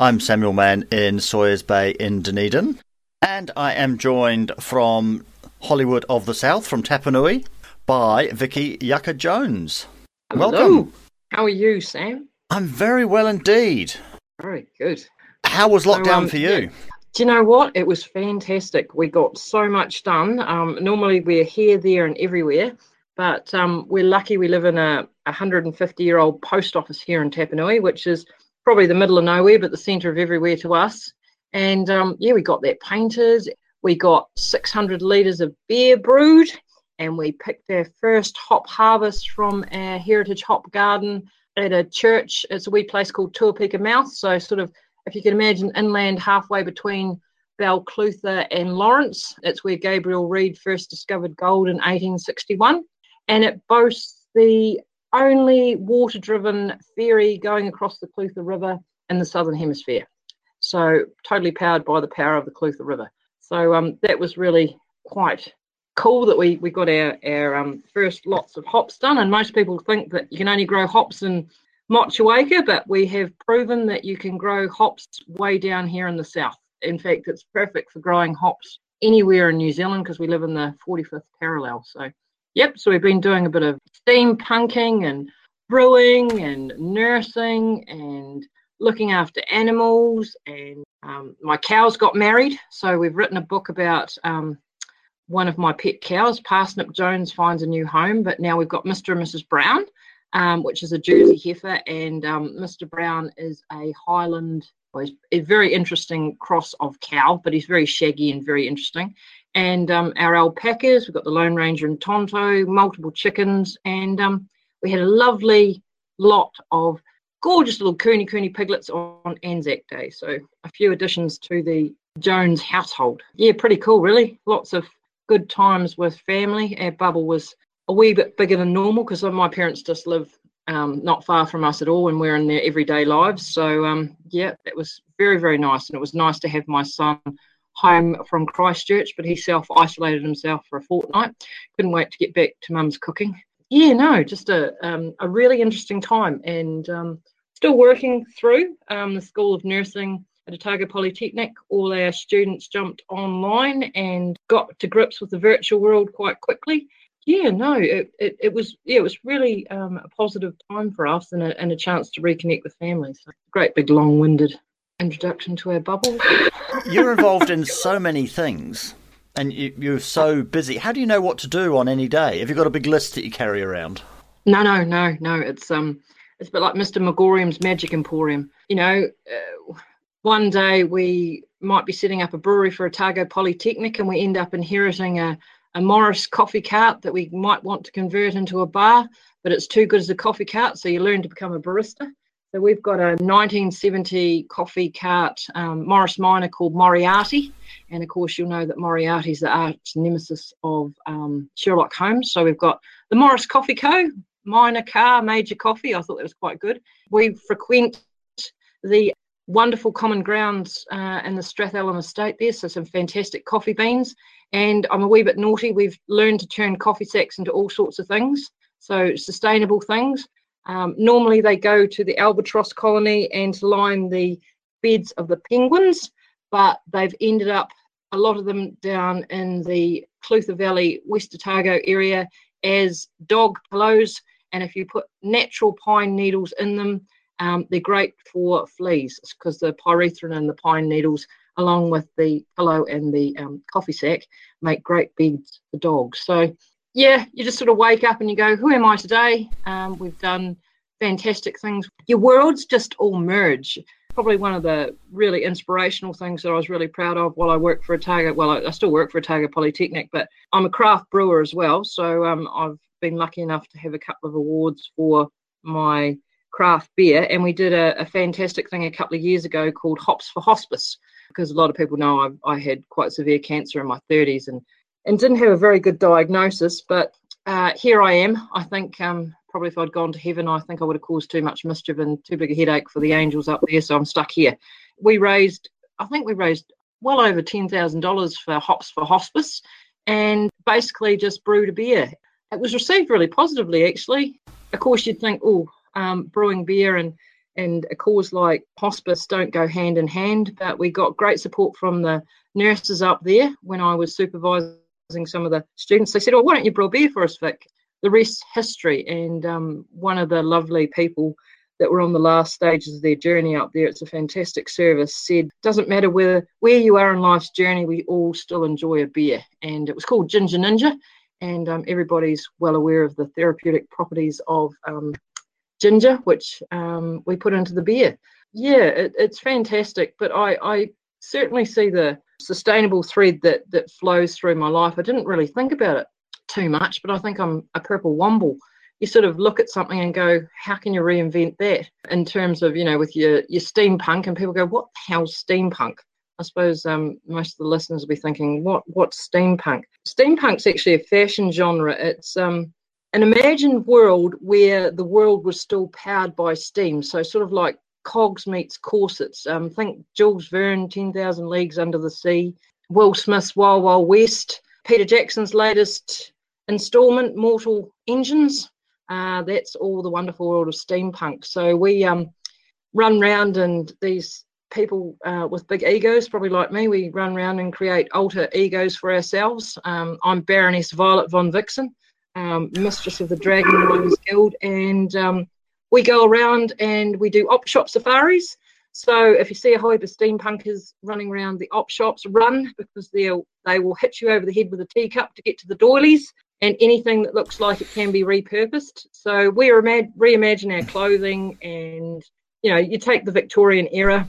I'm Samuel Mann in Sawyers Bay in Dunedin, and I am joined from Hollywood of the South, from Tapanui, by Vicky Yucca Jones. Hello. Welcome. How are you, Sam? I'm very well indeed. Very good. How was lockdown So, um, for you? yeah. Do you know what? It was fantastic. We got so much done. Um, normally we're here, there, and everywhere, but um, we're lucky we live in a 150 year old post office here in Tapanui, which is probably the middle of nowhere, but the centre of everywhere to us. And um, yeah, we got that painted. We got 600 litres of beer brewed, and we picked our first hop harvest from our heritage hop garden at a church. It's a wee place called Tuapeka Mouth. So, sort of, if you can imagine, inland halfway between Balclutha and Lawrence. It's where Gabriel Read first discovered gold in 1861. And it boasts the only water driven ferry going across the Clutha River in the southern hemisphere. So, totally powered by the power of the Clutha River. So, um, that was really quite cool that we, we got our, our um, first lots of hops done. And most people think that you can only grow hops in Motueka, but we have proven that you can grow hops way down here in the south. In fact, it's perfect for growing hops anywhere in New Zealand because we live in the 45th parallel. So, yep, so we've been doing a bit of steampunking and brewing and nursing and looking after animals. And um, my cows got married. So, we've written a book about um, one of my pet cows, Parsnip Jones, finds a new home. But now we've got Mr. and Mrs. Brown um, which is a Jersey heifer, and um, Mr. Brown is a Highland, well, he's a very interesting cross of cow, but he's very shaggy and very interesting. And um, our alpacas, we've got the Lone Ranger and Tonto, multiple chickens, and um, we had a lovely lot of gorgeous little kunekune piglets on Anzac Day. So a few additions to the Jones household. Yeah, pretty cool, really. Lots of good times with family. Our bubble was a wee bit bigger than normal because my parents just live um, not far from us at all and we're in their everyday lives. So, um, yeah, that was very, very nice. And it was nice to have my son home from Christchurch, but he self isolated himself for a fortnight. Couldn't wait to get back to mum's cooking. Yeah, no, just a, um, a really interesting time and um, still working through um, the School of Nursing at Otago Polytechnic. All our students jumped online and got to grips with the virtual world quite quickly yeah, no, it, it, it was yeah, it was really um, a positive time for us and a, and a chance to reconnect with families. So, great big long-winded introduction to our bubble. You're involved in so many things, and you, you're so busy. How do you know what to do on any day? Have you got a big list that you carry around? No, no, no, no. It's um, it's a bit like Mr. Magorium's Magic Emporium. You know, uh, one day we might be setting up a brewery for Otago Polytechnic, and we end up inheriting a a Morris coffee cart that we might want to convert into a bar, but it's too good as a coffee cart, so you learn to become a barista. So we've got a 1970 coffee cart um, Morris Minor called Moriarty, and of course you'll know that Moriarty's the arch nemesis of um, Sherlock Holmes. So we've got the Morris Coffee Co. Minor car, major coffee. I thought that was quite good. We frequent the wonderful common grounds uh, in the Strathallan estate there, so some fantastic coffee beans. And I'm a wee bit naughty. We've learned to turn coffee sacks into all sorts of things, so sustainable things. Um, normally, they go to the albatross colony and line the beds of the penguins, but they've ended up a lot of them down in the Clutha Valley, West Otago area as dog pillows. And if you put natural pine needles in them, um, they're great for fleas because the pyrethrin in the pine needles along with the pillow and the um, coffee sack, make great beds for dogs. So, yeah, you just sort of wake up and you go, Who am I today? Um, we've done fantastic things. Your worlds just all merge. Probably one of the really inspirational things that I was really proud of while I worked for Otago. Well, I, I still work for Otago Polytechnic, but I'm a craft brewer as well. So um, I've been lucky enough to have a couple of awards for my craft beer. And we did a, a fantastic thing a couple of years ago called Hops for Hospice, because a lot of people know I, I had quite severe cancer in my 30s and, and didn't have a very good diagnosis. But uh, here I am. I think um, probably if I'd gone to heaven, I think I would have caused too much mischief and too big a headache for the angels up there. So I'm stuck here. We raised, I think we raised well over $10,000 for Hops for Hospice and basically just brewed a beer. It was received really positively, actually. Of course, you'd think, oh, um, brewing beer and and a cause like hospice don't go hand in hand, but we got great support from the nurses up there when I was supervising some of the students. They said, "Oh, why don't you brew beer for us, Vic?" the rest history. And um, one of the lovely people that were on the last stages of their journey up there, it's a fantastic service, said, doesn't matter where, where you are in life's journey, we all still enjoy a beer. And it was called Ginger Ninja. And um, everybody's well aware of the therapeutic properties of um, ginger, which um, we put into the beer. Yeah, it, it's fantastic. But I, I certainly see the sustainable thread that that flows through my life. I didn't really think about it too much, but I think I'm a purple womble. You sort of look at something and go, how can you reinvent that in terms of, you know, with your, your steampunk and people go, what the hell's steampunk? I suppose um, most of the listeners will be thinking, what what's steampunk? Steampunk's actually a fashion genre. It's um, an imagined world where the world was still powered by steam. So sort of like cogs meets corsets. Um, think Jules Verne, 10,000 Leagues Under the Sea, Will Smith's Wild Wild West, Peter Jackson's latest installment, Mortal Engines. Uh, that's all the wonderful world of steampunk. So we um, run round and these people uh, with big egos, probably like me, we run around and create alter egos for ourselves. Um, I'm Baroness Violet von Vixen, um, mistress of the Dragon Riders Guild, and um, we go around and we do op shop safaris. So if you see a heap of steampunkers running around the op shops, run because they'll they will hit you over the head with a teacup to get to the doilies and anything that looks like it can be repurposed. So we reimagine our clothing, and you know, you take the Victorian era,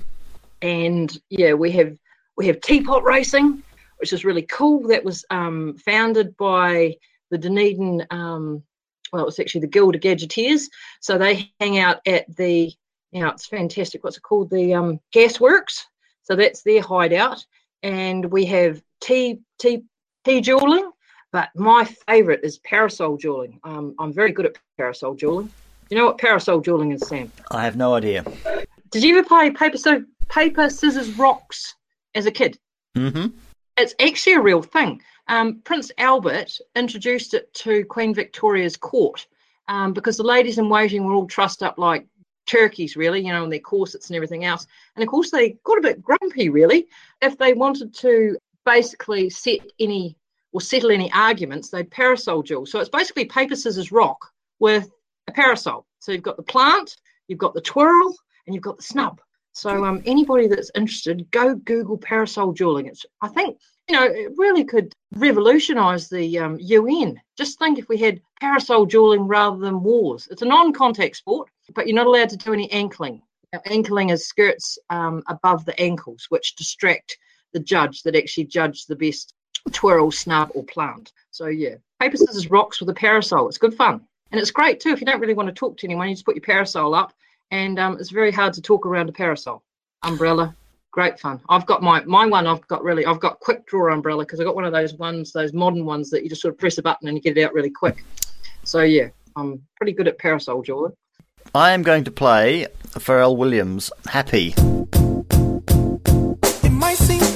and yeah, we have we have teapot racing, which is really cool. That was um, founded by the Dunedin. Um, well, it's actually the Guild of Gadgeteers. So they hang out at the, you know, it's fantastic. What's it called? The um, Gasworks. So that's their hideout. And we have tea, tea, tea jeweling. But my favourite is parasol dueling. Um, I'm very good at parasol dueling. You know what parasol dueling is, Sam? I have no idea. Did you ever play paper so paper scissors rocks as a kid? Mm-hmm. It's actually a real thing. Um, Prince Albert introduced it to Queen Victoria's court um, because the ladies in waiting were all trussed up like turkeys, really, you know, in their corsets and everything else. And of course, they got a bit grumpy, really. If they wanted to basically set any or settle any arguments, they'd parasol duel. So it's basically paper, scissors, rock with a parasol. So you've got the plant, you've got the twirl, and you've got the snub. So um, anybody that's interested, go Google parasol dueling. It's I think you know it really could revolutionise the um, UN. Just think if we had parasol dueling rather than wars. It's a non-contact sport, but you're not allowed to do any ankling. Now, ankling is skirts um, above the ankles, which distract the judge that actually judged the best twirl, snub, or plant. So yeah, paper, scissors, rocks with a parasol. It's good fun. And it's great too if you don't really want to talk to anyone, you just put your parasol up and um, it's very hard to talk around a parasol. Umbrella, great fun. I've got my my one. I've got really. I've got quick draw umbrella because I've got one of those ones, those modern ones that you just sort of press a button and you get it out really quick. So yeah, I'm pretty good at parasol, Jordan. I am going to play Pharrell Williams. Happy. you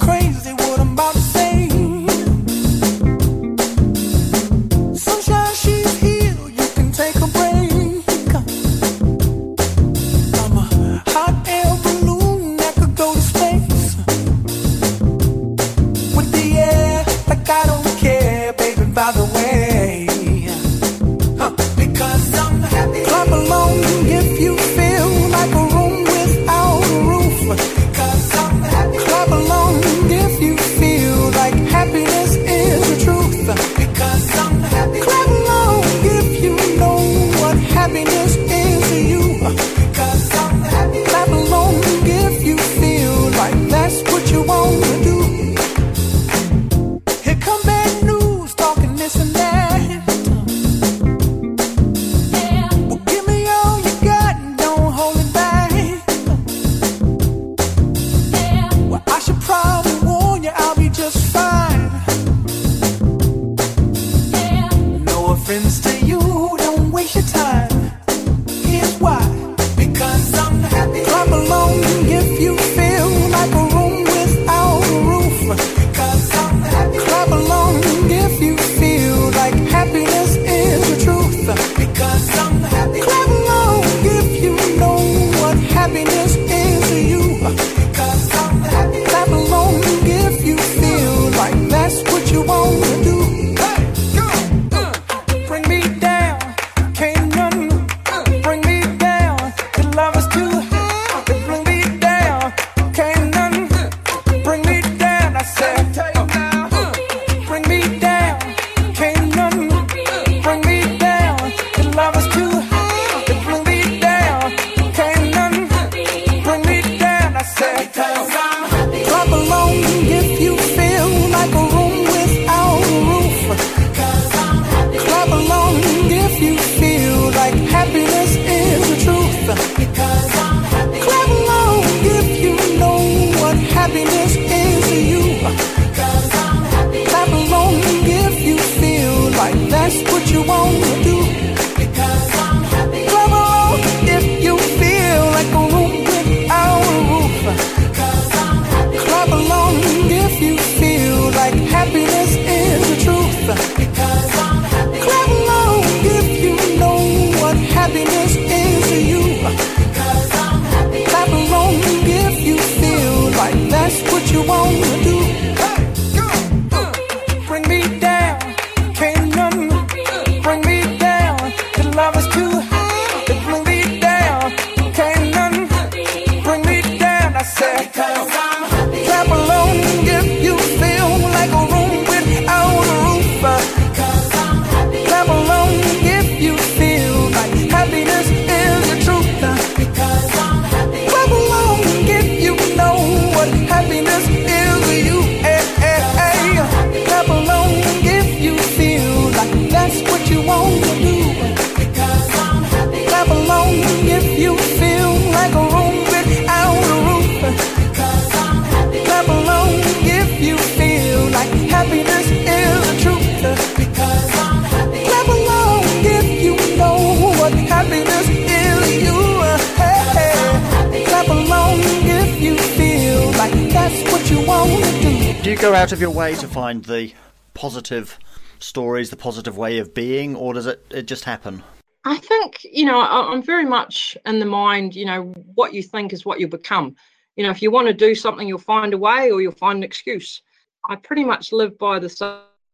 out of your way to find the positive stories, the positive way of being, or does it, it just happen? I think, you know, I'm very much in the mind, you know, what you think is what you become. You know, if you want to do something, you'll find a way or you'll find an excuse. I pretty much live by the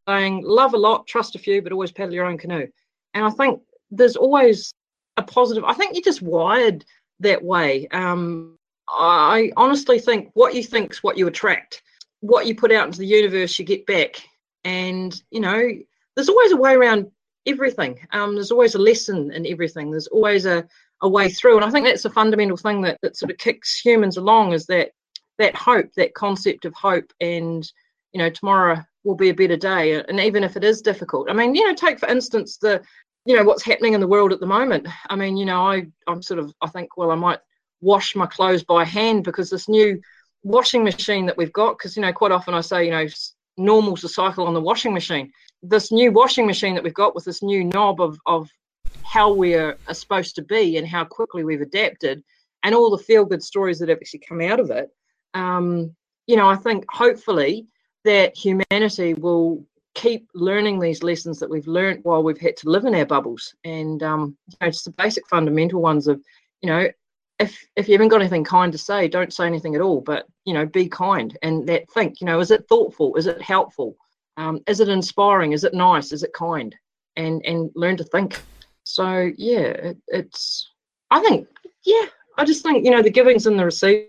saying, love a lot, trust a few, but always paddle your own canoe. And I think there's always a positive, I think you're just wired that way. Um, I honestly think what you think is what you attract. What you put out into the universe, you get back. And, you know, there's always a way around everything. Um, there's always a lesson in everything. There's always a, a way through. And I think that's a fundamental thing that, that sort of kicks humans along is that that hope, that concept of hope and, you know, tomorrow will be a better day. And even if it is difficult. I mean, you know, take for instance the, you know, what's happening in the world at the moment. I mean, you know, I, I'm sort of I think, well, I might wash my clothes by hand because this new washing machine that we've got, because you know, quite often I say, you know, normal's the cycle on the washing machine. This new washing machine that we've got with this new knob of of how we're are supposed to be and how quickly we've adapted, and all the feel good stories that have actually come out of it. Um, you know, I think hopefully that humanity will keep learning these lessons that we've learned while we've had to live in our bubbles, and um, you know, just the basic fundamental ones of, you know, if if you haven't got anything kind to say, don't say anything at all. But you know, be kind and that think. You know, is it thoughtful? Is it helpful? Um, is it inspiring? Is it nice? Is it kind? And and learn to think. So yeah, it, it's. I think yeah. I just think you know the givings and the receiving.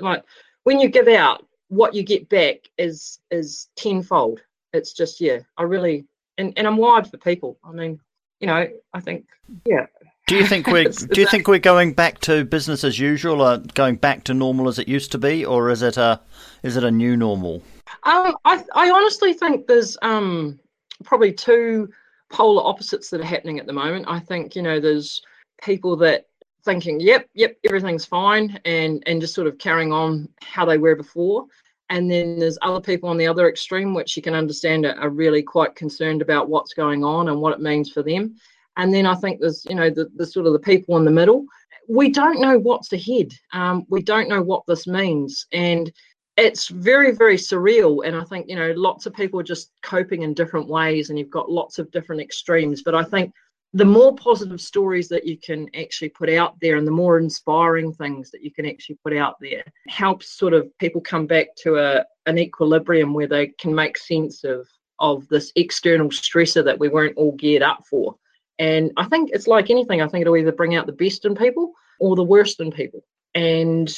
Like when you give out, what you get back is is tenfold. It's just yeah. I really and and I'm wired for people. I mean, you know, I think yeah. Do you think we're Do you think we're going back to business as usual, or going back to normal as it used to be, or is it a is it a new normal? Um, I I honestly think there's um probably two polar opposites that are happening at the moment. I think you know there's people that thinking, yep, yep, everything's fine, and and just sort of carrying on how they were before. And then there's other people on the other extreme, which you can understand are, are really quite concerned about what's going on and what it means for them. And then I think there's, you know, the, the sort of the people in the middle. We don't know what's ahead. Um, we don't know what this means. And it's very, very surreal. And I think, you know, lots of people are just coping in different ways and you've got lots of different extremes. But I think the more positive stories that you can actually put out there and the more inspiring things that you can actually put out there helps sort of people come back to a an equilibrium where they can make sense of of this external stressor that we weren't all geared up for. And I think it's like anything, I think it'll either bring out the best in people or the worst in people. And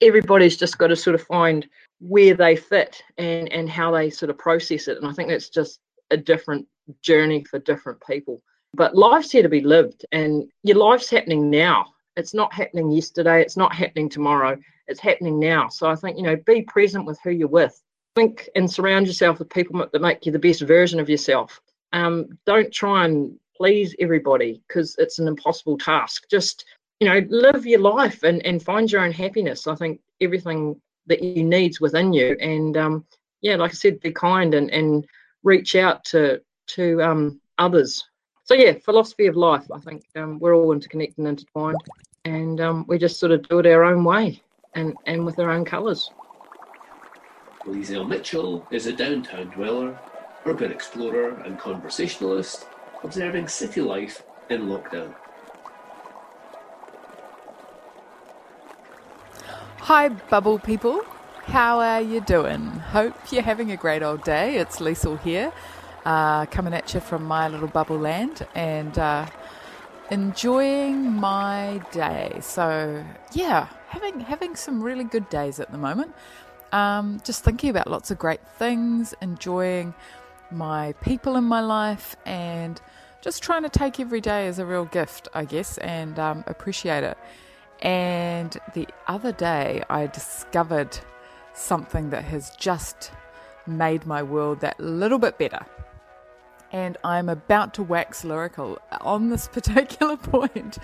everybody's just got to sort of find where they fit and, and how they sort of process it. And I think that's just a different journey for different people. But life's here to be lived, and your life's happening now. It's not happening yesterday, it's not happening tomorrow, it's happening now. So I think, you know, be present with who you're with. Think and surround yourself with people that make you the best version of yourself. Um, don't try and please everybody because it's an impossible task. Just you know, live your life and, and find your own happiness. I think everything that you need's within you. And um, yeah, like I said, be kind and, and reach out to to um, others. So yeah, philosophy of life. I think um, we're all interconnected and intertwined, and um, we just sort of do it our own way and and with our own colours. Liesel Mitchell is a downtown dweller, urban explorer, and conversationalist observing city life in lockdown. Hi, bubble people. How are you doing? Hope you're having a great old day. It's Liesl here, uh, coming at you from my little bubble land and uh, enjoying my day. So yeah, having having some really good days at the moment. Um, just thinking about lots of great things, enjoying my people in my life, and just trying to take every day as a real gift, I guess, and um, appreciate it. And the other day, I discovered something that has just made my world that little bit better. And I'm about to wax lyrical on this particular point.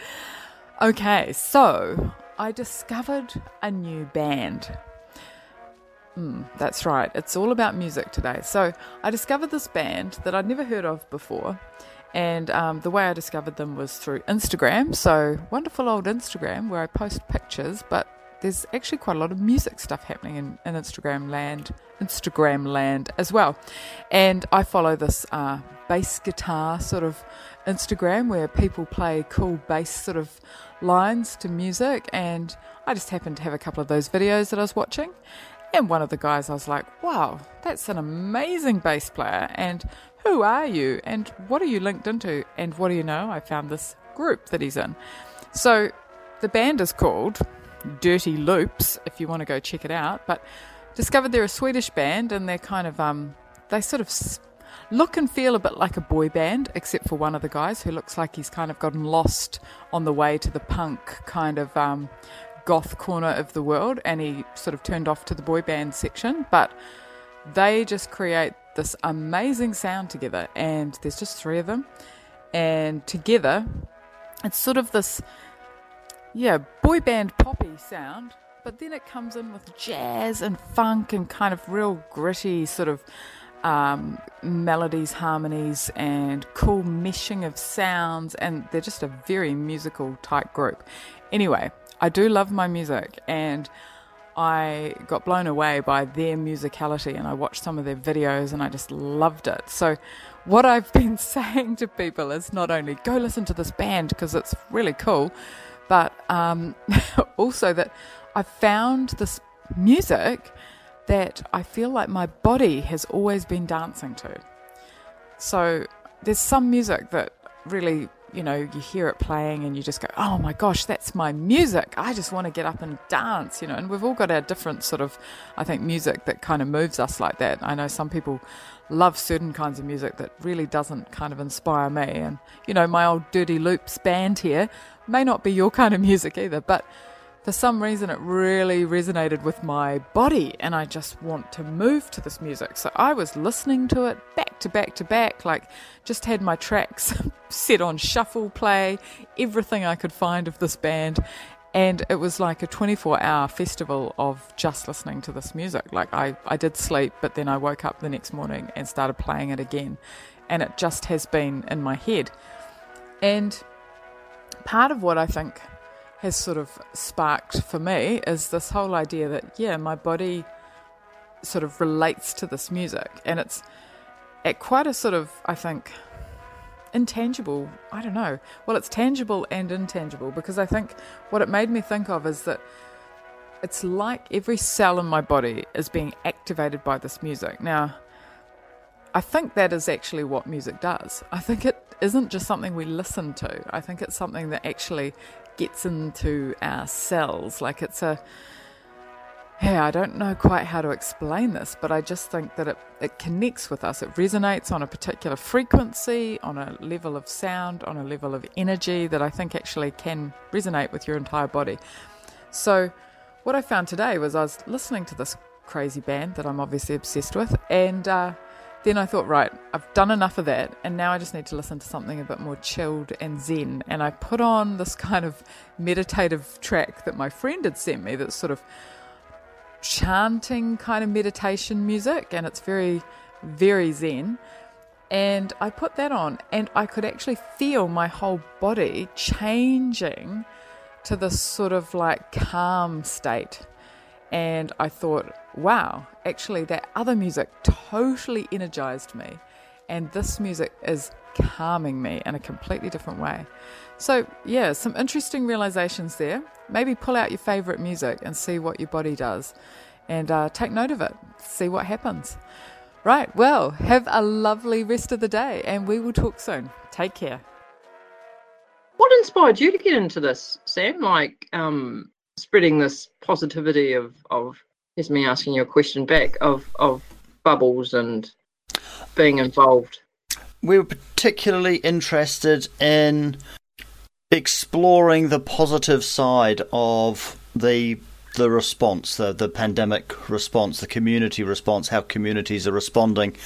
Okay, so I discovered a new band. Mm, that's right, it's all about music today. So I discovered this band that I'd never heard of before. And um, the way I discovered them was through Instagram. So, wonderful old Instagram where I post pictures, but there's actually quite a lot of music stuff happening in, in Instagram land, Instagram land as well. And I follow this uh, bass guitar sort of Instagram where people play cool bass sort of lines to music. And I just happened to have a couple of those videos that I was watching. And one of the guys, I was like, wow, that's an amazing bass player. And who are you? And what are you linked into? And what do you know? I found this group that he's in. So the band is called Dirty Loops, if you want to go check it out. But discovered they're a Swedish band and they're kind of, um, they sort of look and feel a bit like a boy band, except for one of the guys who looks like he's kind of gotten lost on the way to the punk kind of um, goth corner of the world and he sort of turned off to the boy band section. But they just create this amazing sound together, and there's just three of them. And together, it's sort of this yeah, boy band poppy sound, but then it comes in with jazz and funk and kind of real gritty sort of um, melodies, harmonies, and cool meshing of sounds, and they're just a very musical type group. Anyway, I do love my music, and I got blown away by their musicality, and I watched some of their videos, and I just loved it. So, what I've been saying to people is not only go listen to this band because it's really cool but um, also that I found this music that I feel like my body has always been dancing to. So there's some music that really, you know, you hear it playing and you just go, oh my gosh, that's my music. I just want to get up and dance, you know. And we've all got our different sort of, I think, music that kind of moves us like that. I know some people love certain kinds of music that really doesn't kind of inspire me. And, you know, my old Dirty Loops band here may not be your kind of music either, but for some reason it really resonated with my body and I just want to move to this music. So I was listening to it to back to back, like just had my tracks set on shuffle play, everything I could find of this band. And it was like a 24 hour festival of just listening to this music. Like I, I did sleep, but then I woke up the next morning and started playing it again. And it just has been in my head. And part of what I think has sort of sparked for me is this whole idea that, yeah, my body sort of relates to this music. And it's at quite a sort of, I think, intangible, I don't know. Well, it's tangible and intangible because I think what it made me think of is that it's like every cell in my body is being activated by this music. Now, I think that is actually what music does. I think it isn't just something we listen to. I think it's something that actually gets into our cells. Like it's a, yeah, I don't know quite how to explain this, but I just think that it, it connects with us. It resonates on a particular frequency, on a level of sound, on a level of energy that I think actually can resonate with your entire body. So, what I found today was I was listening to this crazy band that I'm obviously obsessed with, and uh, then I thought, right, I've done enough of that, and now I just need to listen to something a bit more chilled and zen. And I put on this kind of meditative track that my friend had sent me that's sort of chanting kind of meditation music, and it's very, very zen. And I put that on, and I could actually feel my whole body changing to this sort of like calm state. And I thought, wow, actually, that other music totally energized me. And this music is calming me in a completely different way. So, yeah, some interesting realizations there. Maybe pull out your favorite music and see what your body does. and uh, take note of it. See what happens. Right, well, have a lovely rest of the day, and we will talk soon. Take care. What inspired you to get into this, Sam? Like um, spreading this positivity of of here's me asking you a question back of of bubbles and being involved. We were particularly interested in exploring the positive side of the the response, the the pandemic response, the community response, how communities are responding,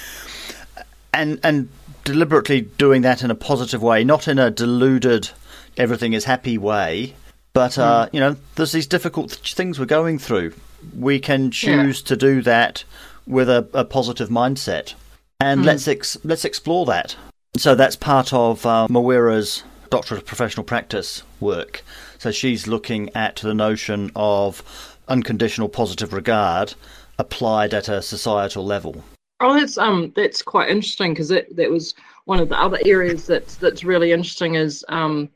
and and deliberately doing that in a positive way, not in a deluded, everything is happy way, but uh, you know, there's these difficult th- things we're going through. We can choose to do that with a, a positive mindset, and let's ex- let's explore that. So that's part of uh, Mawera's Doctorate of Professional Practice work. So she's looking at the notion of unconditional positive regard applied at a societal level. Oh, that's um, that's quite interesting because that that was one of the other areas that's that's really interesting is um,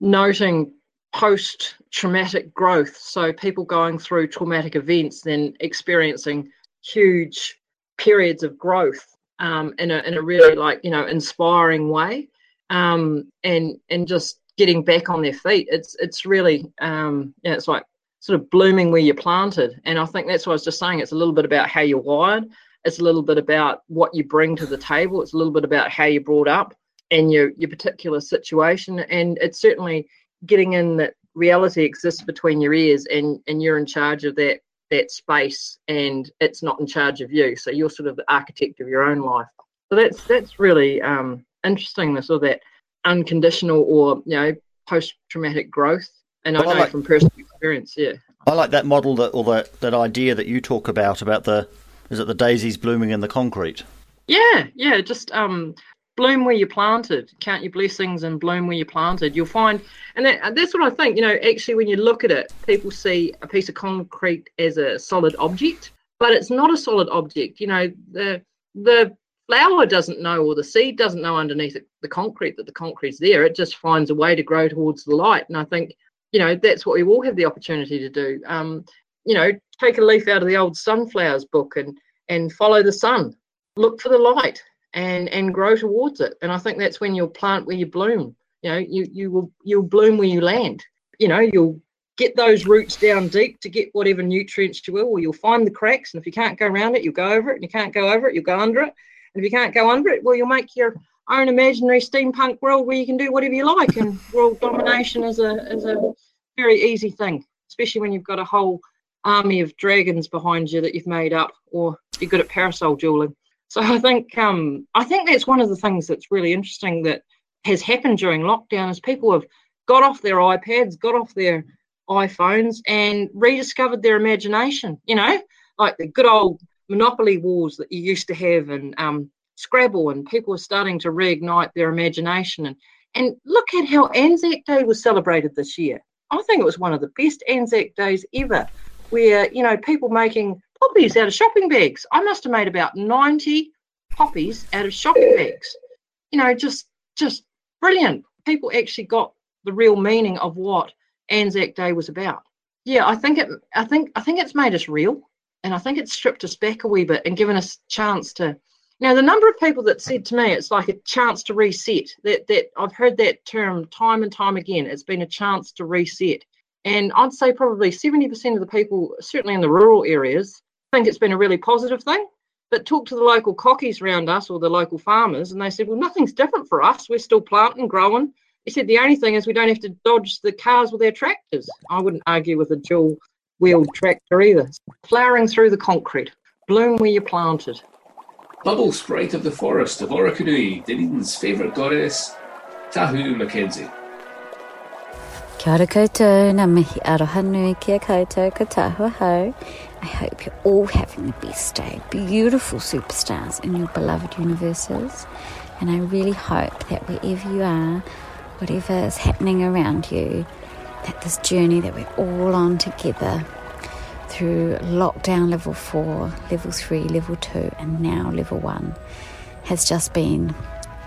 noting post traumatic growth. So people going through traumatic events, then experiencing huge periods of growth um, in a in a really like you know inspiring way, um, and and just getting back on their feet. It's it's really um, yeah, it's like sort of blooming where you planted. And I think that's what I was just saying. It's a little bit about how you're wired. It's a little bit about what you bring to the table. It's a little bit about how you're brought up and your your particular situation. And it's certainly getting in that reality exists between your ears and and you're in charge of that that space and it's not in charge of you. So you're sort of the architect of your own life. So that's that's really um, interesting. or that unconditional or you know post traumatic growth. And Well, I I know like- from personal experience, yeah. I like that model that or that that idea that you talk about about the is it the daisies blooming in the concrete. Yeah, yeah, just um, bloom where you're planted. Count your blessings and bloom where you're planted. You'll find, and that, that's what I think. You know, actually, when you look at it, people see a piece of concrete as a solid object, but it's not a solid object. You know, the the flower doesn't know, or the seed doesn't know underneath the concrete that the concrete's there. It just finds a way to grow towards the light. And I think, you know, that's what we all have the opportunity to do. Um, you know, take a leaf out of the old sunflowers book and and follow the sun. Look for the light and and grow towards it. And i think that's when you'll plant where you bloom. You know you you will you'll bloom where you land. You know you'll get those roots down deep to get whatever nutrients you will or you'll find the cracks. And if you can't go around it you'll go over it. And you can't go over it you'll go under it and if you can't go under it well you'll make your own imaginary steampunk world where you can do whatever you like and world domination is a is a very easy thing especially when you've got a whole army of dragons behind you that you've made up or you're good at parasol dueling so I think um, I think that's one of the things that's really interesting that has happened during lockdown is people have got off their iPads, got off their iPhones, and rediscovered their imagination. You know, like the good old Monopoly wars that you used to have, and um, Scrabble, and people are starting to reignite their imagination. And and look at how Anzac Day was celebrated this year. I think it was one of the best Anzac days ever, where you know people making poppies out of shopping bags. I must have made about 90 poppies out of shopping bags. You know, just just brilliant. People actually got the real meaning of what Anzac Day was about. Yeah, I think it I think I think it's made us real and I think it's stripped us back a wee bit and given us chance to now the number of people that said to me it's like a chance to reset. That that I've heard that term time and time again. It's been a chance to reset. And I'd say probably 70% of the people, certainly in the rural areas, think it's been a really positive thing. But talk to the local cockies around us or the local farmers, and they said, well, nothing's different for us. We're still planting, growing. He said the only thing is we don't have to dodge the cars with their tractors. I wouldn't argue with a dual wheeled tractor either. Flowering through the concrete, bloom where you planted. Bubble sprite of the forest of Orokonui, Dunedin's favourite goddess, Tahu Mackenzie. Kia ora koutou, ngā mihi aroha nui kia koutou, ko Tahu ahau. I hope you're all having the best day, beautiful superstars in your beloved universes. And I really hope that wherever you are, whatever is happening around you, that this journey that we're all on together through lockdown level four, level three, level two, and now level one has just been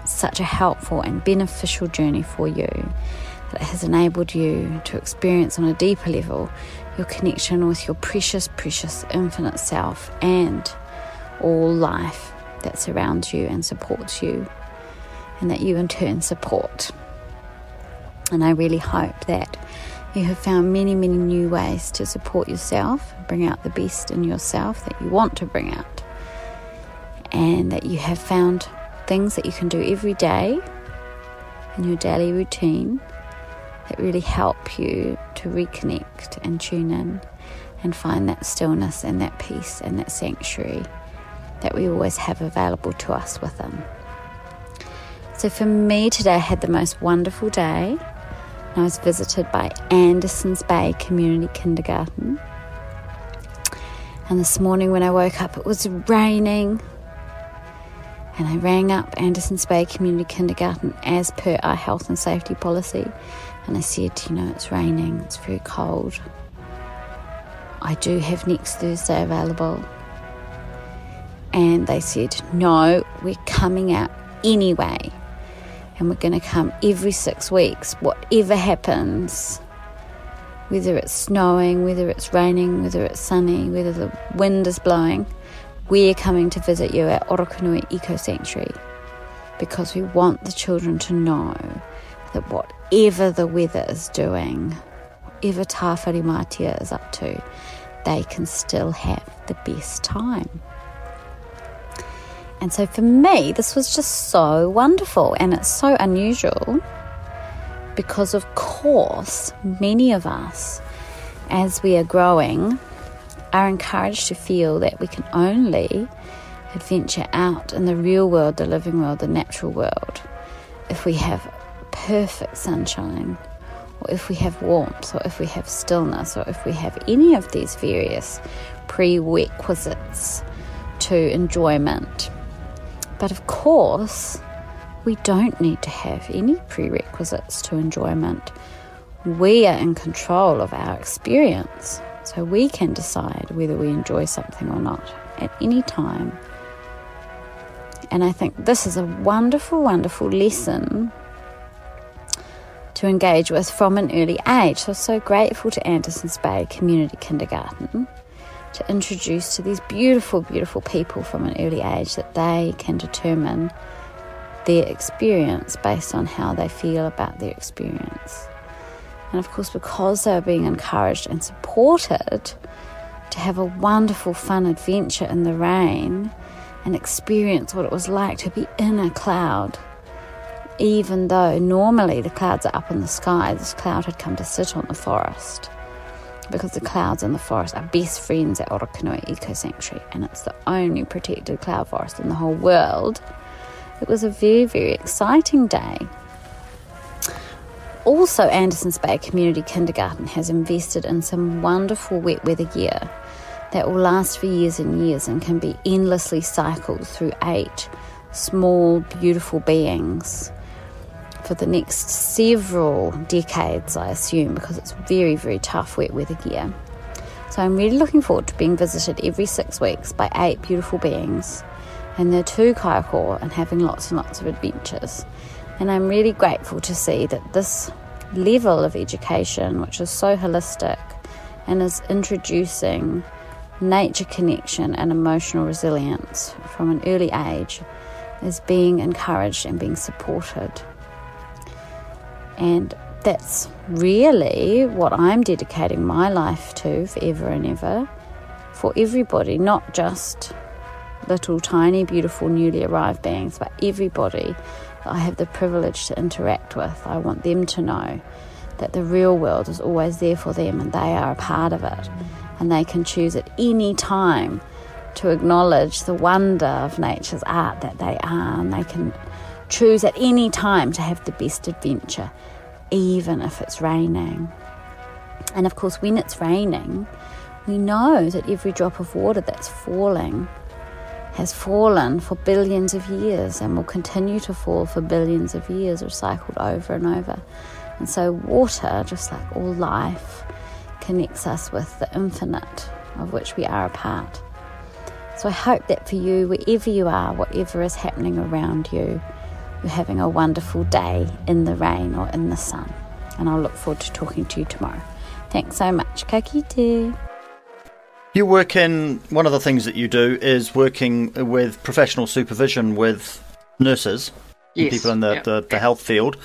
such a helpful and beneficial journey for you that has enabled you to experience on a deeper level your connection with your precious, precious, infinite self and all life that surrounds you and supports you, and that you in turn support. And I really hope that you have found many, many new ways to support yourself, bring out the best in yourself that you want to bring out, and that you have found things that you can do every day in your daily routine that really help you to reconnect and tune in and find that stillness and that peace and that sanctuary that we always have available to us within. So for me today, I had the most wonderful day. I was visited by Andersons Bay Community Kindergarten. And this morning when I woke up, it was raining. And I rang up Andersons Bay Community Kindergarten as per our health and safety policy. And I said, you know, it's raining, it's very cold. I do have next Thursday available. And they said, no, we're coming out anyway. And we're going to come every six weeks, whatever happens. Whether it's snowing, whether it's raining, whether it's sunny, whether the wind is blowing, we're coming to visit you at Orokonui Eco Sanctuary because we want the children to know that whatever the weather is doing, whatever Tāwhirimātea is up to, they can still have the best time. And so for me, this was just so wonderful and it's so unusual because, of course, many of us, as we are growing, are encouraged to feel that we can only adventure out in the real world, the living world, the natural world, if we have perfect sunshine, or if we have warmth, or if we have stillness, or if we have any of these various prerequisites to enjoyment. But of course, we don't need to have any prerequisites to enjoyment. We are in control of our experience, so we can decide whether we enjoy something or not at any time. And I think this is a wonderful, wonderful lesson to engage with from an early age. So, so grateful to Andersons Bay Community Kindergarten to introduce to these beautiful, beautiful people from an early age that they can determine their experience based on how they feel about their experience. And of course, because they are being encouraged and supported to have a wonderful, fun adventure in the rain and experience what it was like to be in a cloud. Even though normally the clouds are up in the sky, this cloud had come to sit on the forest because the clouds in the forest are best friends at Orokonui Eco Sanctuary and it's the only protected cloud forest in the whole world. It was a very, very exciting day. Also, Andersons Bay Community Kindergarten has invested in some wonderful wet weather gear that will last for years and years and can be endlessly cycled through eight small, beautiful beings for the next several decades, I assume, because it's very, very tough wet weather gear. So I'm really looking forward to being visited every six weeks by eight beautiful beings and their two kaiako and having lots and lots of adventures. And I'm really grateful to see that this level of education, which is so holistic and is introducing nature connection and emotional resilience from an early age, is being encouraged and being supported. And that's really what I'm dedicating my life to forever and ever for everybody, not just little tiny, beautiful, newly arrived beings, but everybody that I have the privilege to interact with. I want them to know that the real world is always there for them and they are a part of it. And they can choose at any time to acknowledge the wonder of nature's art that they are, and they can choose at any time to have the best adventure, even if it's raining. And of course, when it's raining, we know that every drop of water that's falling has fallen for billions of years and will continue to fall for billions of years, recycled over and over. And so, water, just like all life, connects us with the infinite of which we are a part. So, I hope that for you, wherever you are, whatever is happening around you, you're having a wonderful day in the rain or in the sun. and I'll look forward to talking to you tomorrow. Thanks so much. Ka kite. You work in one of the things that you do is working with professional supervision with nurses, and Yes, people in the, yeah. the, the health field.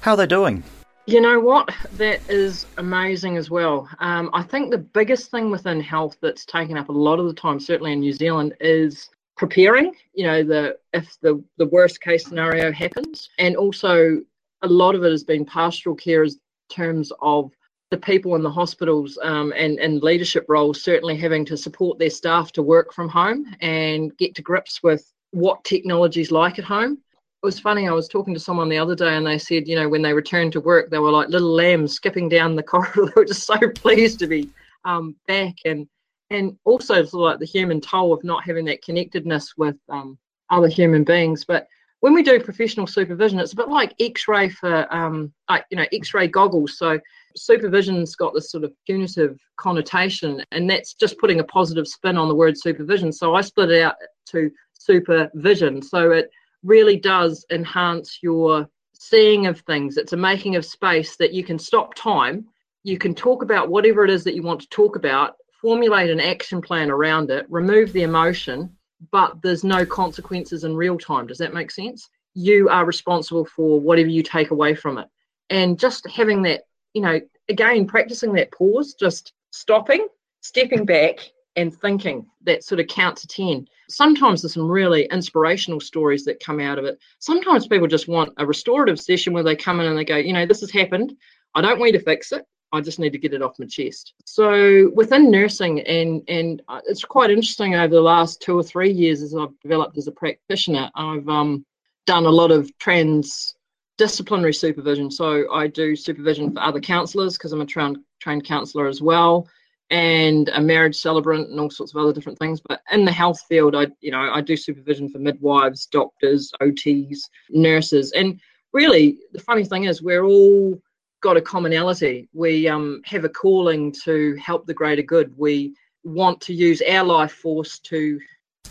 How are they doing? You know what? That is amazing as well. Um, I think the biggest thing within health that's taken up a lot of the time, certainly in New Zealand, is preparing. You know, the if the the worst case scenario happens, and also a lot of it has been pastoral care in terms of the people in the hospitals um, and and leadership roles certainly having to support their staff to work from home and get to grips with what technology's like at home it was funny. I was talking to someone the other day, and they said, you know, when they returned to work, they were like little lambs skipping down the corridor. they were just so pleased to be um, back, and and also like the human toll of not having that connectedness with um, other human beings. But when we do professional supervision, it's a bit like X-ray for, um, like you know, X-ray goggles. So supervision's got this sort of punitive connotation, and that's just putting a positive spin on the word supervision. So I split it out to supervision. So it really does enhance your seeing of things. It's a making of space that you can stop time. You can talk about whatever it is that you want to talk about, formulate an action plan around it, remove the emotion, but there's no consequences in real time. Does that make sense? You are responsible for whatever you take away from it. And just having that, you know, again, practicing that pause, just stopping, stepping back, and thinking that sort of count to 10. Sometimes there's some really inspirational stories that come out of it. Sometimes people just want a restorative session where they come in and they go, you know, this has happened. I don't want you to fix it. I just need to get it off my chest. So within nursing, and and uh, it's quite interesting over the last two or three years as I've developed as a practitioner, I've um, done a lot of trans disciplinary supervision. So I do supervision for other counsellors because I'm a trained trained counsellor as well and a marriage celebrant and all sorts of other different things. But in the health field, I you know I do supervision for midwives, doctors, OTs, nurses, and really the funny thing is we're all got a commonality. We um, have a calling to help the greater good. We want to use our life force to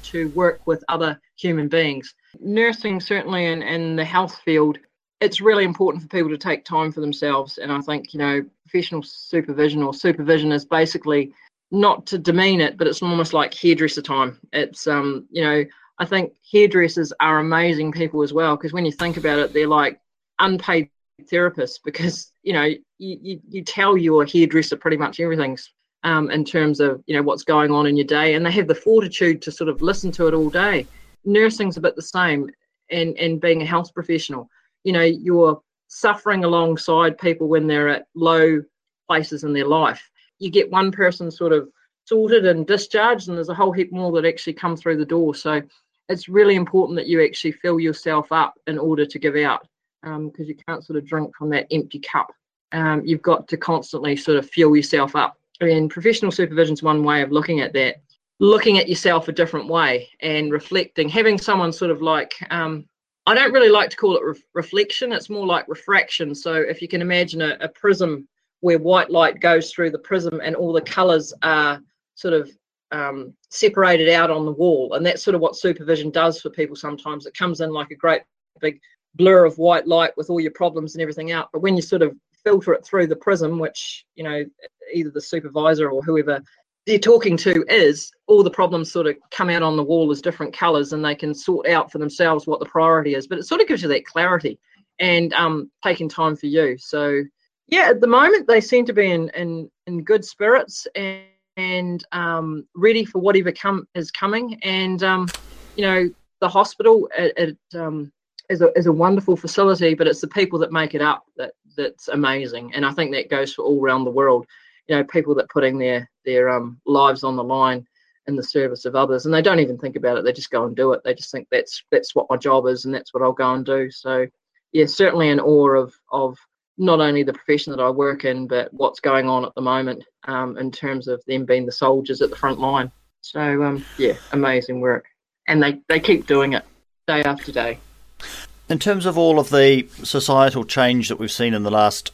to work with other human beings. Nursing certainly in, in the health field it's really important for people to take time for themselves. And I think, you know, professional supervision or supervision is basically not to demean it, but it's almost like hairdresser time. It's, um, you know, I think hairdressers are amazing people as well because when you think about it, they're like unpaid therapists because, you know, you, you, you tell your hairdresser pretty much everything um, in terms of, you know, what's going on in your day. And they have the fortitude to sort of listen to it all day. Nursing's a bit the same and, and being a health professional you know you're suffering alongside people when they're at low places in their life you get one person sort of sorted and discharged and there's a whole heap more that actually come through the door so it's really important that you actually fill yourself up in order to give out because um, you can't sort of drink from that empty cup um, you've got to constantly sort of fuel yourself up and professional supervision is one way of looking at that looking at yourself a different way and reflecting having someone sort of like um, I don't really like to call it re- reflection. It's more like refraction. So if you can imagine a, a, prism where white light goes through the prism and all the colours are sort of um, separated out on the wall, and that's sort of what supervision does for people. Sometimes it comes in like a great big blur of white light with all your problems and everything out. But when you sort of filter it through the prism, which you know either the supervisor or whoever they're talking to is all the problems sort of come out on the wall as different colors and they can sort out for themselves what the priority is. But it sort of gives you that clarity and um, taking time for you. So yeah at the moment they seem to be in in, in good spirits and, and um, ready for whatever come is coming. And um, you know the hospital it, it um, is, a, is a wonderful facility but it's the people that make it up that that's amazing. And i think that goes for all around the world you know people that putting their their um, lives on the line in the service of others and they don't even think about it they just go and do it. They just think that's that's what my job is and that's what i'll go and do. So yeah certainly in awe of of not only the profession that i work in but what's going on at the moment um, in terms of them being the soldiers at the front line. So um, yeah amazing work. And they they keep doing it day after day in terms of all of the societal change that we've seen in the last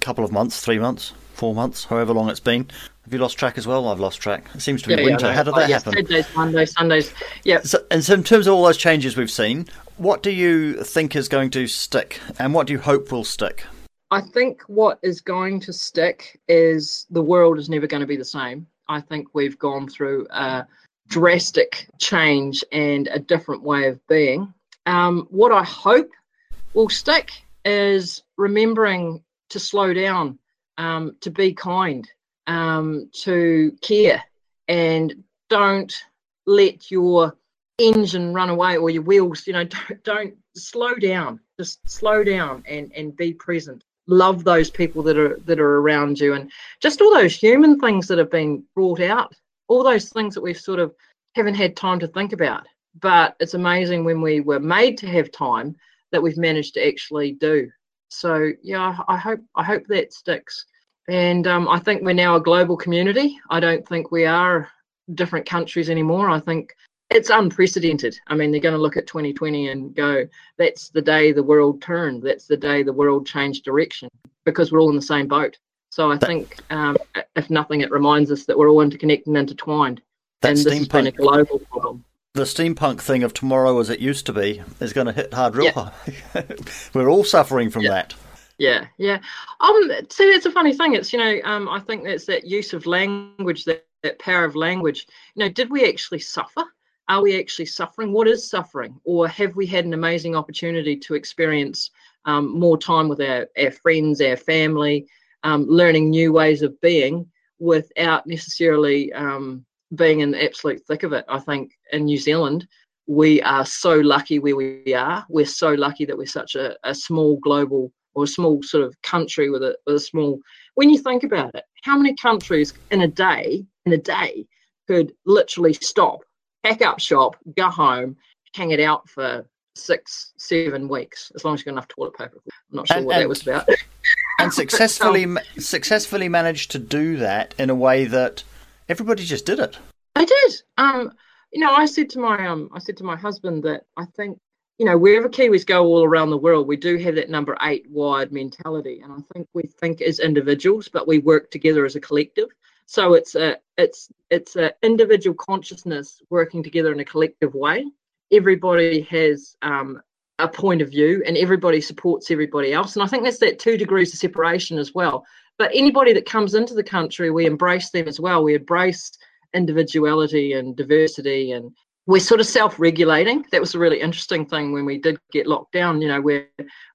couple of months three months four months, however long it's been. Have you lost track as well? I've lost track. It seems to be yeah, winter. Yeah, How did oh, that yes, happen? Saturdays, Mondays, Sundays. Yeah. So, and so, in terms of all those changes we've seen, what do you think is going to stick, and what do you hope will stick? I think what is going to stick is the world is never going to be the same. I think we've gone through a drastic change and a different way of being. Um, what I hope will stick is remembering to slow down, um, to be kind, um, to care, and don't let your engine run away or your wheels. You know, don't, don't slow down. Just slow down and and be present. Love those people that are that are around you, and just all those human things that have been brought out. All those things that we've sort of haven't had time to think about. But it's amazing when we were made to have time that we've managed to actually do. So yeah, I hope I hope that sticks. And um, I think we're now a global community. I don't think we are different countries anymore. I think it's unprecedented. I mean, they're going to look at 2020 and go, that's the day the world turned. That's the day the world changed direction because we're all in the same boat. So I think, um, if nothing, it reminds us that we're all interconnected and intertwined. and this has been a global problem. The steampunk thing of tomorrow as it used to be is going to hit hard real yeah. hard. we're all suffering from yeah. that. Yeah, yeah. Um, see, it's a funny thing. It's you know, um, I think that's that use of language, that, that power of language. You know, did we actually suffer? are we actually suffering? What is suffering? Or have we had an amazing opportunity to experience um, more time with our, our friends, our family, um, learning new ways of being without necessarily um, being in the absolute thick of it? I think in New Zealand, we are so lucky where we are. We're so lucky that we're such a, a small global or a small sort of country with a, with a small. When you think about it, how many countries in a day, in a day, could literally stop pack up shop, go home, hang it out for six, seven weeks, as long as you've got enough toilet paper. I'm not sure and, what and, that was about. and successfully um, successfully managed to do that in a way that everybody just did it. I did. Um, you know, I said to my um, I said to my husband that I think you know, wherever Kiwis go all around the world, we do have that number eight wire mentality. And I think we think as individuals, but we work together as a collective. So it's a it's it's a individual consciousness working together in a collective way. Everybody has um, a point of view, and everybody supports everybody else. And I think that's that two degrees of separation as well. But anybody that comes into the country, we embrace them as well. We embrace individuality and diversity and we're sort of self-regulating. That was a really interesting thing when we did get locked down. You know, we're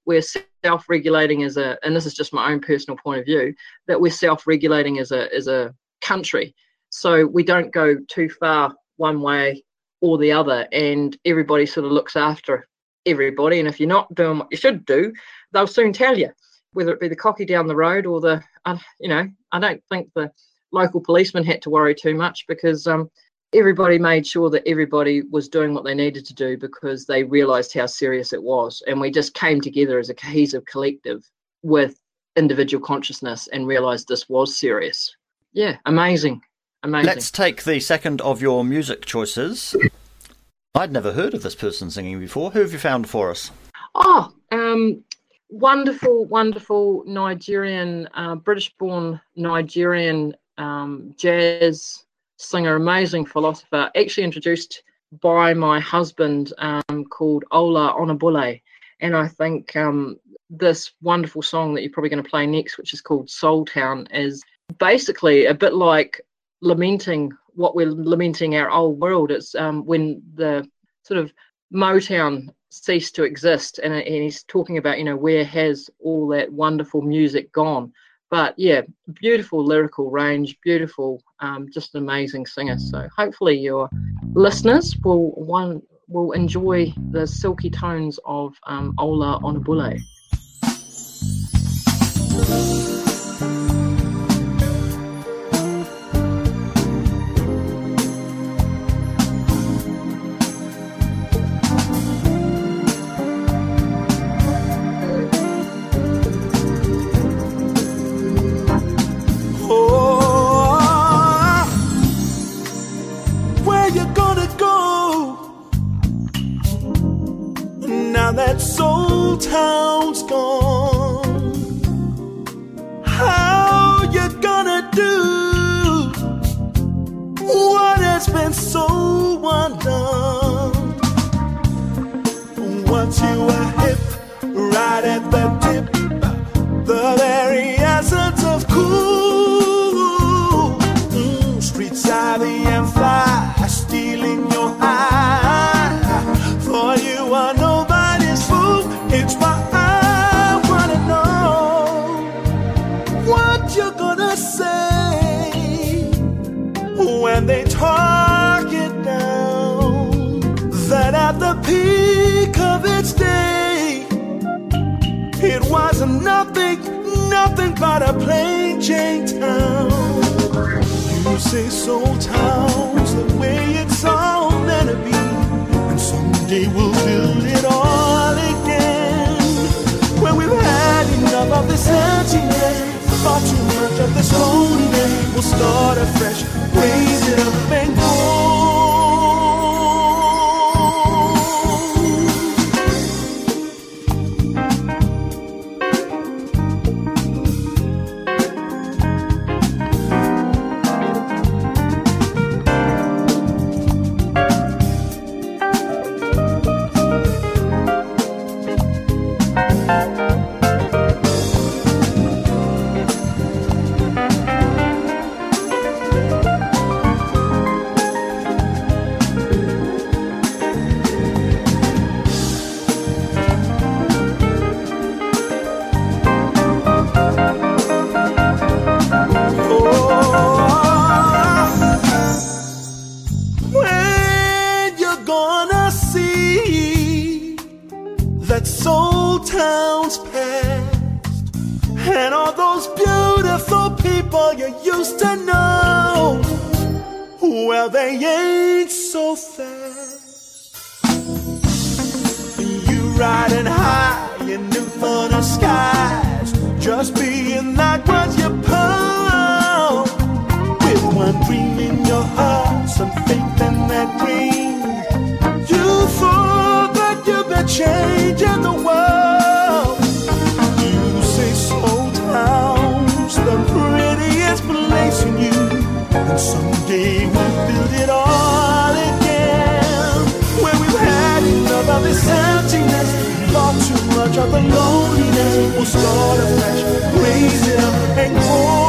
we're self-regulating as a, and this is just my own personal point of view, that we're self-regulating as a as a country. So we don't go too far one way or the other, and everybody sort of looks after everybody. And if you're not doing what you should do, they'll soon tell you, whether it be the cocky down the road or the, uh, you know, I don't think the local policeman had to worry too much because um, everybody made sure that everybody was doing what they needed to do because they realized how serious it was. And we just came together as a cohesive collective with individual consciousness and realized this was serious. Yeah, amazing. Amazing. Let's take the second of your music choices. I'd never heard of this person singing before. Who have you found for us? Oh, um, wonderful, wonderful Nigerian, uh, British born Nigerian um, jazz singer, amazing philosopher, actually introduced by my husband um, called Ola Onabule. And I think um, this wonderful song that you're probably going to play next, which is called Soul Town, is basically a bit like lamenting what we're lamenting our old world. It's um, when the sort of Motown ceased to exist, and, and he's talking about, you know, where has all that wonderful music gone? But yeah, beautiful lyrical range, beautiful, um, just an amazing singer. So hopefully your listeners will one will enjoy the silky tones of um, Ola Onabule. But a plain Jane town. You say soul town's the way it's all meant to be, and someday we'll build it all again. When we've had enough of this emptiness, far too much of this loneliness, we'll start afresh, raise it up and well they ain't so fast you riding high in infinite skies just being that was your pearl with one dream in your heart, some faith in that dream. You thought that you'd be changing the world. You say slow town's the prettiest place in you, and someday we'll we'll start afresh, raise it up and grow.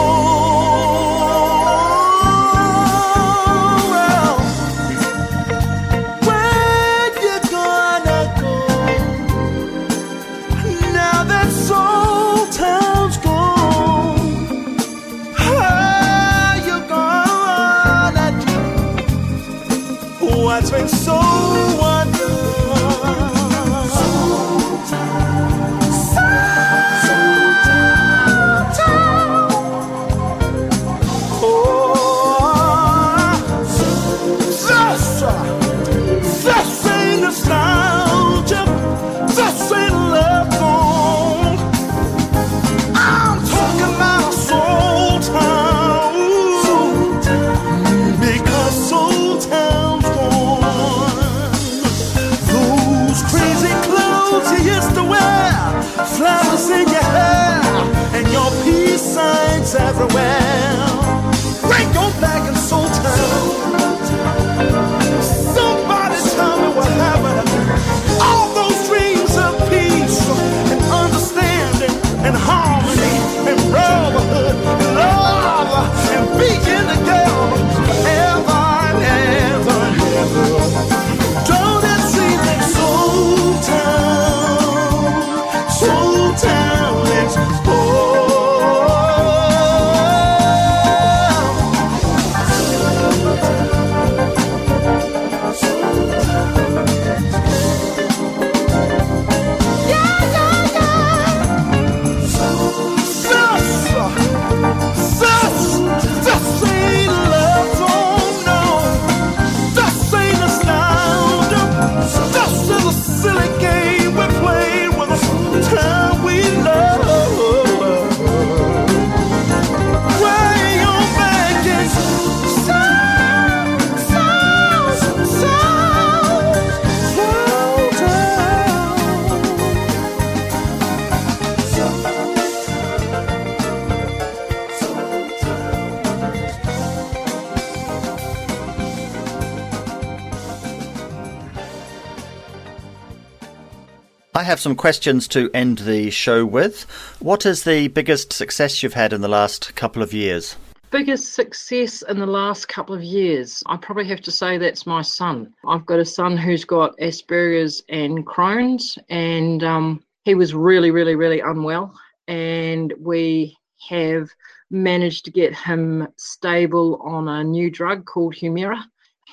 Have some questions to end the show with. What is the biggest success you've had in the last couple of years? biggest success in the last couple of years, I probably have to say that's my son. I've got a son who's got Asperger's and Crohn's, and um, he was really, really, really unwell. And we have managed to get him stable on a new drug called Humira.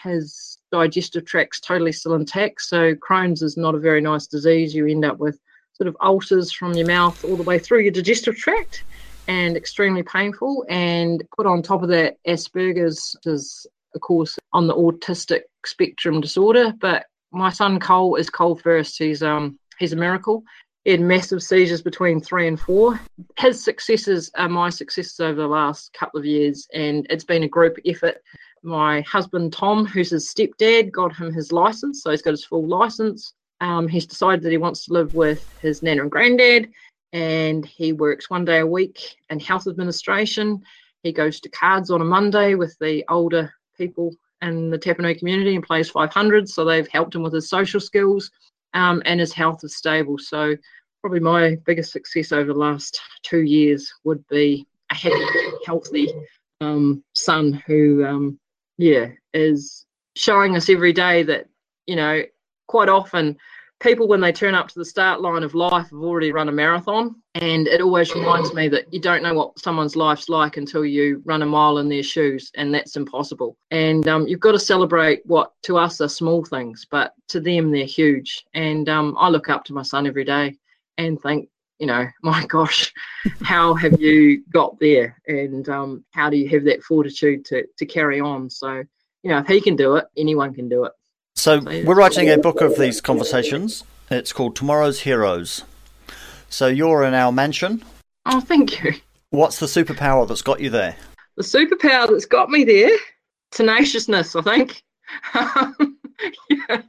His digestive tract's totally still intact. So Crohn's is not a very nice disease. You end up with sort of ulcers from your mouth all the way through your digestive tract and extremely painful. And put on top of that, Asperger's is, of course, on the autistic spectrum disorder. But my son Cole is Cole first. He's um he's a miracle. He had massive seizures between three and four. His successes are my successes over the last couple of years, and it's been a group effort. My husband Tom, who's his stepdad, got him his license, so he's got his full license. Um, he's decided that he wants to live with his nana and granddad, and he works one day a week in health administration. He goes to cards on a Monday with the older people in the Tapanui community and plays 500. So they've helped him with his social skills, um, and his health is stable. So probably my biggest success over the last two years would be a happy, healthy um, son who, um, yeah, is showing us every day that you know quite often people when they turn up to the start line of life have already run a marathon. And it always reminds me that you don't know what someone's life's like until you run a mile in their shoes and that's impossible. And um, you've got to celebrate what to us are small things but to them they're huge. And um, i look up to my son every day and think you know my gosh how have you got there and um, how do you have that fortitude to, to carry on so you know if he can do it anyone can do it So we're writing a book of these conversations. It's called Tomorrow's Heroes. So you're in our mansion. oh thank you What's the superpower that's got you there? the superpower that's got me there tenaciousness i think yeah,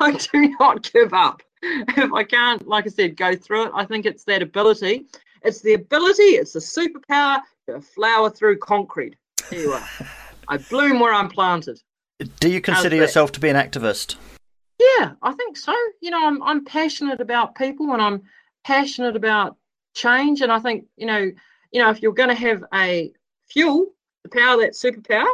i do not give up if i can't like i said go through it i think it's that ability it's the ability it's the superpower to flower through concrete there you are i bloom where i'm planted Do you consider yourself to be an activist? Yeah, I think so. You know, I'm I'm passionate about people and I'm passionate about change. And I think, you know, you know, if you're gonna have a fuel, the power that superpower,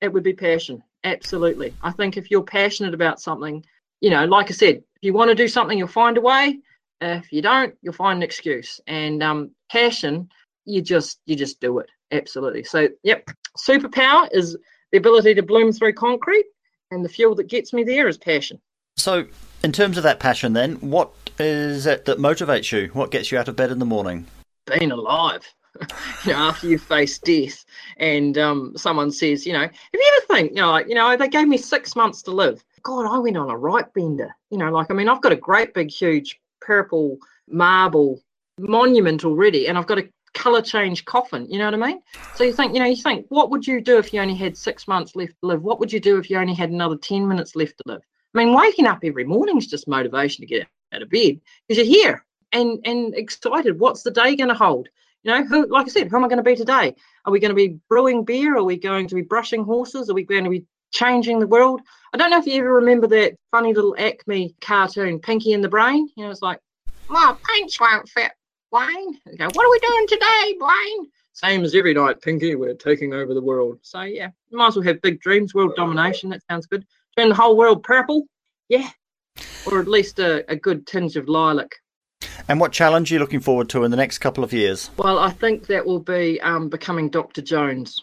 it would be passion. Absolutely. I think if you're passionate about something, you know, like I said, if you want to do something, you'll find a way. If you don't, you'll find an excuse. And um, passion, you just you just do it. Absolutely. So, yep, superpower is the ability to bloom through concrete, and the fuel that gets me there is passion. So, in terms of that passion, then, what is it that motivates you? What gets you out of bed in the morning? Being alive. you know, after you face death, and um, someone says, you know, have you ever think, you know, like, you know, they gave me six months to live. God, I went on a right bender. You know, like, I mean, I've got a great big, huge purple marble monument already, and I've got a color change coffin. You know what I mean? So you think, you know, you think, what would you do if you only had six months left to live? What would you do if you only had another 10 minutes left to live? I mean, waking up every morning is just motivation to get out of bed because you're here and, and excited. What's the day going to hold? You know, who, like I said, who am I going to be today? Are we going to be brewing beer? Are we going to be brushing horses? Are we going to be changing the world? I don't know if you ever remember that funny little Acme cartoon, Pinky and the Brain. You know, it's like, my paints won't fit, Brain. You go, what are we doing today, Brain? Same as every night, Pinky. We're taking over the world. So yeah, you might as well have big dreams, world domination. That sounds good. Turn the whole world purple. Yeah, or at least a, a good tinge of lilac. And what challenge are you looking forward to in the next couple of years? Well, I think that will be um, becoming Dr. Jones.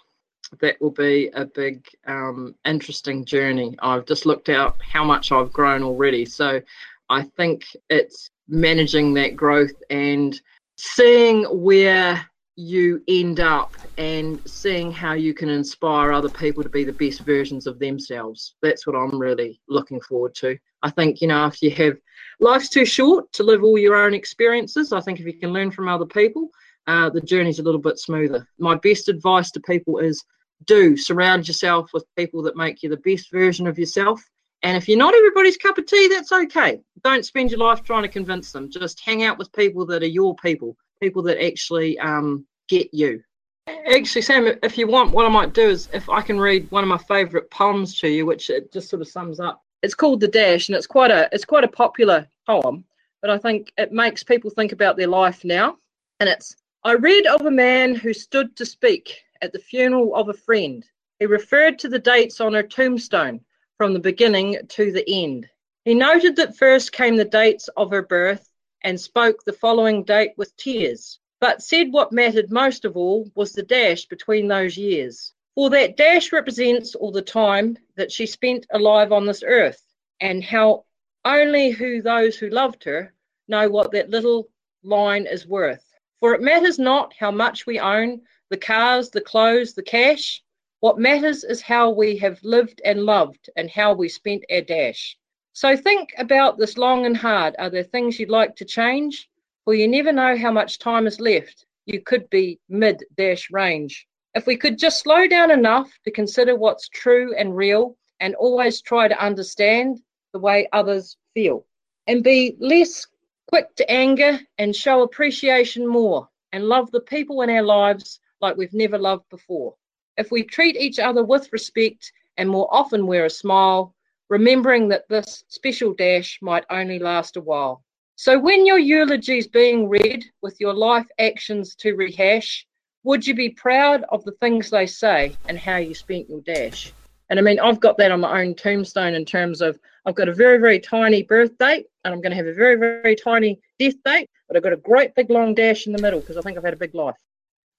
That will be a big, um, interesting journey. I've just looked out how much I've grown already. So I think it's managing that growth and seeing where you end up and seeing how you can inspire other people to be the best versions of themselves. That's what I'm really looking forward to. I think, you know, if you have life's too short to live all your own experiences, I think if you can learn from other people, uh, the journey's a little bit smoother. My best advice to people is do surround yourself with people that make you the best version of yourself. And if you're not everybody's cup of tea, that's okay. Don't spend your life trying to convince them. Just hang out with people that are your people, people that actually um, get you. Actually, Sam, if you want, what I might do is if I can read one of my favourite poems to you, which it just sort of sums up. It's called The Dash, and it's quite a it's quite a popular poem, but I think it makes people think about their life now. And it's I read of a man who stood to speak at the funeral of a friend. He referred to the dates on her tombstone from the beginning to the end. He noted that first came the dates of her birth and spoke the following date with tears, but said what mattered most of all was the dash between those years. For that dash represents all the time that she spent alive on this earth, and how only who those who loved her know what that little line is worth. For it matters not how much we own the cars, the clothes, the cash. What matters is how we have lived and loved and how we spent our dash. So think about this long and hard. Are there things you'd like to change? For you never know how much time is left. You could be mid dash range. If we could just slow down enough to consider what's true and real and always try to understand the way others feel and be less quick to anger and show appreciation more and love the people in our lives like we've never loved before. If we treat each other with respect and more often wear a smile, remembering that this special dash might only last a while. So when your eulogy is being read with your life actions to rehash, would you be proud of the things they say and how you spent your dash? And I mean, I've got that on my own tombstone in terms of I've got a very, very tiny birth date and I'm going to have a very, very tiny death date, but I've got a great big long dash in the middle because I think I've had a big life.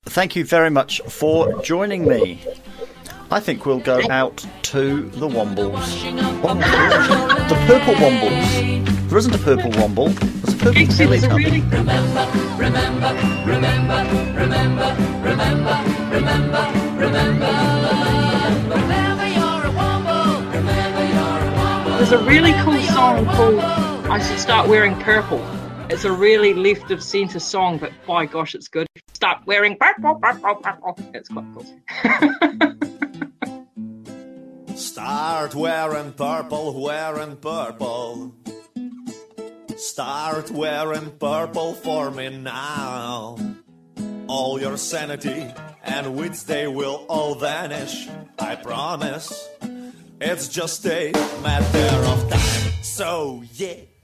Thank you very much for joining me. I think we'll go out to the Wombles. Wombles. The purple Wombles. There isn't a purple Womble. There's a purple Actually, there's a Teletubby. really There's a really cool song called I Should Start Wearing Purple. It's a really left of centre song, but by gosh, it's good. Start wearing purple, purple, purple. It's quite cool. Start wearing purple, wearing purple. Start wearing purple for me now. All your sanity and wits, they will all vanish. I promise. It's just a matter of time. So, yeah.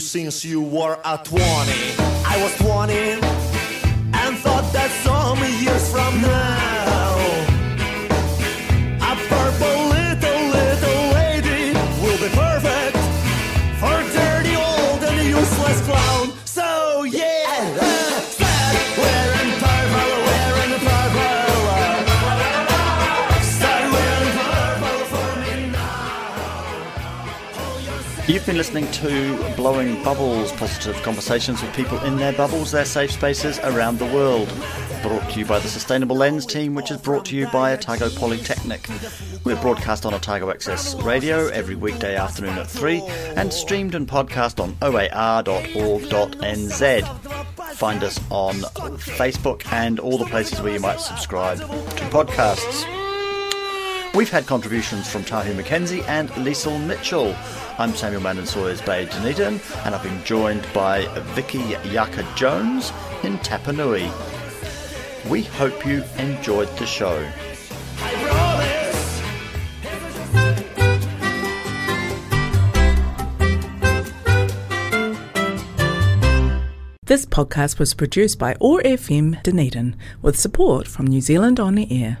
Since you were a 20. I was 20 and thought that some years from now. You've been listening to Blowing Bubbles, positive conversations with people in their bubbles, their safe spaces around the world. Brought to you by the Sustainable Lens team, which is brought to you by Otago Polytechnic. We're broadcast on Otago Access Radio every weekday afternoon at 3 and streamed and podcast on oar.org.nz. Find us on Facebook and all the places where you might subscribe to podcasts. We've had contributions from Tahu McKenzie and Liesl Mitchell. I'm Samuel Mann Sawyers Bay, Dunedin, and I've been joined by Vicky Yaka Jones in Tapanui. We hope you enjoyed the show. This podcast was produced by OAR FM Dunedin with support from New Zealand On the Air.